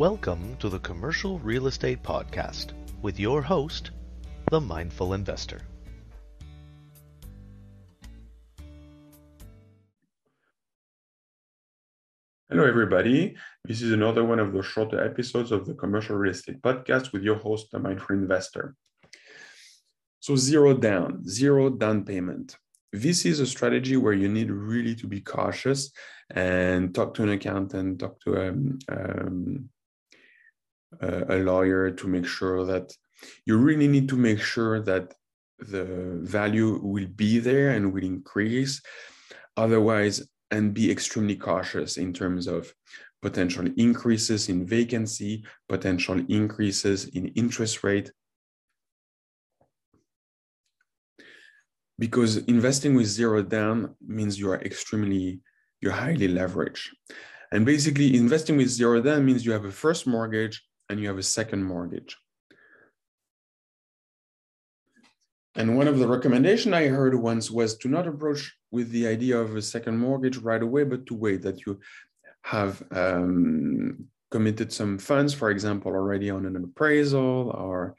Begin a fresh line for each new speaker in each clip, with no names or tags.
Welcome to the Commercial Real Estate Podcast with your host, the Mindful Investor.
Hello, everybody. This is another one of the shorter episodes of the Commercial Real Estate Podcast with your host, the Mindful Investor. So, zero down, zero down payment. This is a strategy where you need really to be cautious and talk to an accountant, talk to a, um, a lawyer to make sure that you really need to make sure that the value will be there and will increase. Otherwise, and be extremely cautious in terms of potential increases in vacancy, potential increases in interest rate. Because investing with zero down means you are extremely, you're highly leveraged. And basically, investing with zero down means you have a first mortgage and you have a second mortgage. And one of the recommendation I heard once was to not approach with the idea of a second mortgage right away, but to wait that you have um, committed some funds, for example, already on an appraisal or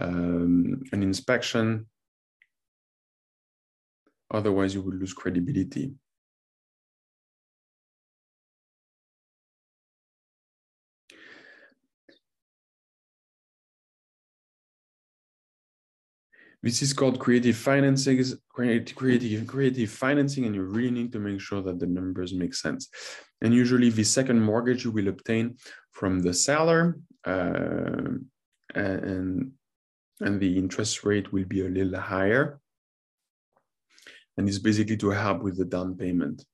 um, an inspection. Otherwise, you would lose credibility. This is called creative financing, creative, creative financing, and you really need to make sure that the numbers make sense. And usually, the second mortgage you will obtain from the seller, uh, and and the interest rate will be a little higher. And it's basically to help with the down payment.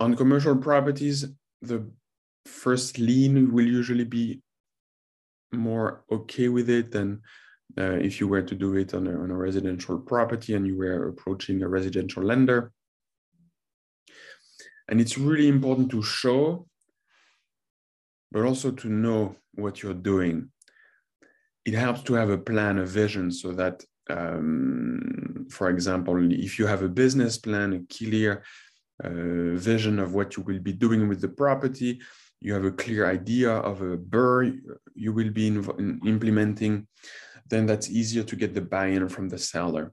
On commercial properties, the first lien will usually be more okay with it than uh, if you were to do it on a, on a residential property and you were approaching a residential lender. And it's really important to show, but also to know what you're doing. It helps to have a plan, a vision, so that, um, for example, if you have a business plan, a clear uh, vision of what you will be doing with the property, you have a clear idea of a BRRRR you will be in, implementing, then that's easier to get the buy-in from the seller.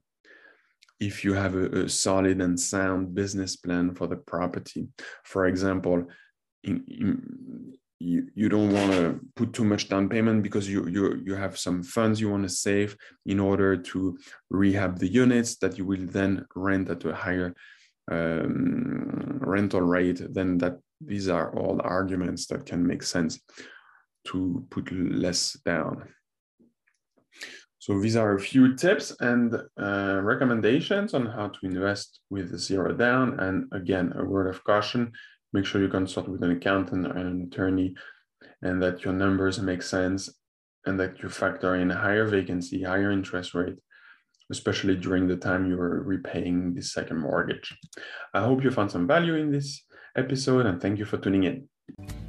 If you have a, a solid and sound business plan for the property, for example, in, in, you, you don't want to put too much down payment because you, you, you have some funds you want to save in order to rehab the units that you will then rent at a higher um, rental rate, then that these are all arguments that can make sense to put less down. So these are a few tips and uh, recommendations on how to invest with zero down. And again, a word of caution, make sure you consult with an accountant or an attorney and that your numbers make sense and that you factor in higher vacancy, higher interest rate, especially during the time you are repaying the second mortgage. I hope you found some value in this episode and thank you for tuning in.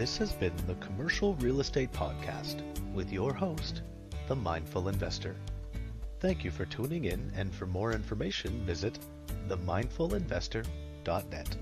This has been the Commercial Real Estate Podcast with your host, the Mindful Investor. Thank you for tuning in, and for more information, visit themindfulinvestor.net.